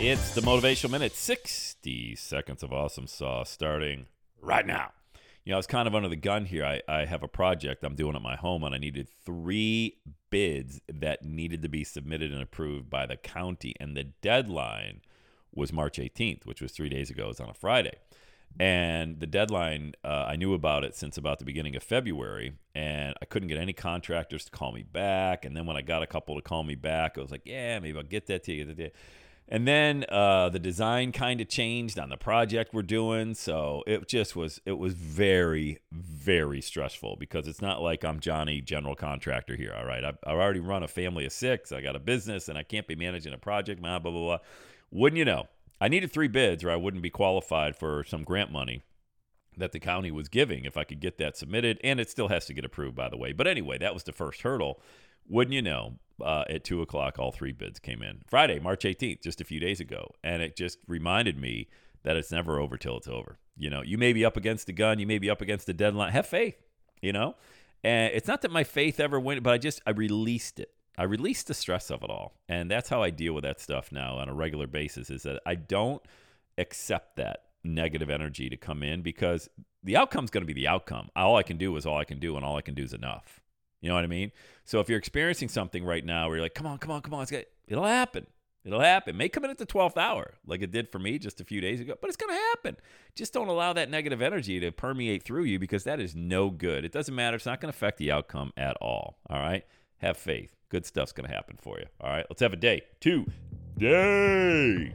It's the Motivational Minute, 60 seconds of awesome sauce starting right now. You know, I was kind of under the gun here. I, I have a project I'm doing at my home, and I needed three bids that needed to be submitted and approved by the county. And the deadline was March 18th, which was three days ago. It was on a Friday. And the deadline, uh, I knew about it since about the beginning of February, and I couldn't get any contractors to call me back. And then when I got a couple to call me back, I was like, yeah, maybe I'll get that to you. And then uh, the design kind of changed on the project we're doing, so it just was it was very very stressful because it's not like I'm Johnny general contractor here. All right, I've, I've already run a family of six. I got a business, and I can't be managing a project. Blah blah blah. blah. Wouldn't you know? I needed three bids, or I wouldn't be qualified for some grant money that the county was giving if I could get that submitted, and it still has to get approved, by the way. But anyway, that was the first hurdle. Wouldn't you know? Uh, at two o'clock, all three bids came in. Friday, March 18th, just a few days ago, and it just reminded me that it's never over till it's over. You know, you may be up against the gun, you may be up against the deadline. Have faith, you know. And it's not that my faith ever went, but I just I released it. I released the stress of it all, and that's how I deal with that stuff now on a regular basis. Is that I don't accept that negative energy to come in because the outcome's going to be the outcome. All I can do is all I can do, and all I can do is enough. You know what I mean? So if you're experiencing something right now where you're like, come on, come on, come on, it'll happen. It'll happen. It may come in at the 12th hour, like it did for me just a few days ago, but it's going to happen. Just don't allow that negative energy to permeate through you because that is no good. It doesn't matter. It's not going to affect the outcome at all. All right? Have faith. Good stuff's going to happen for you. All right? Let's have a day. Two. Day.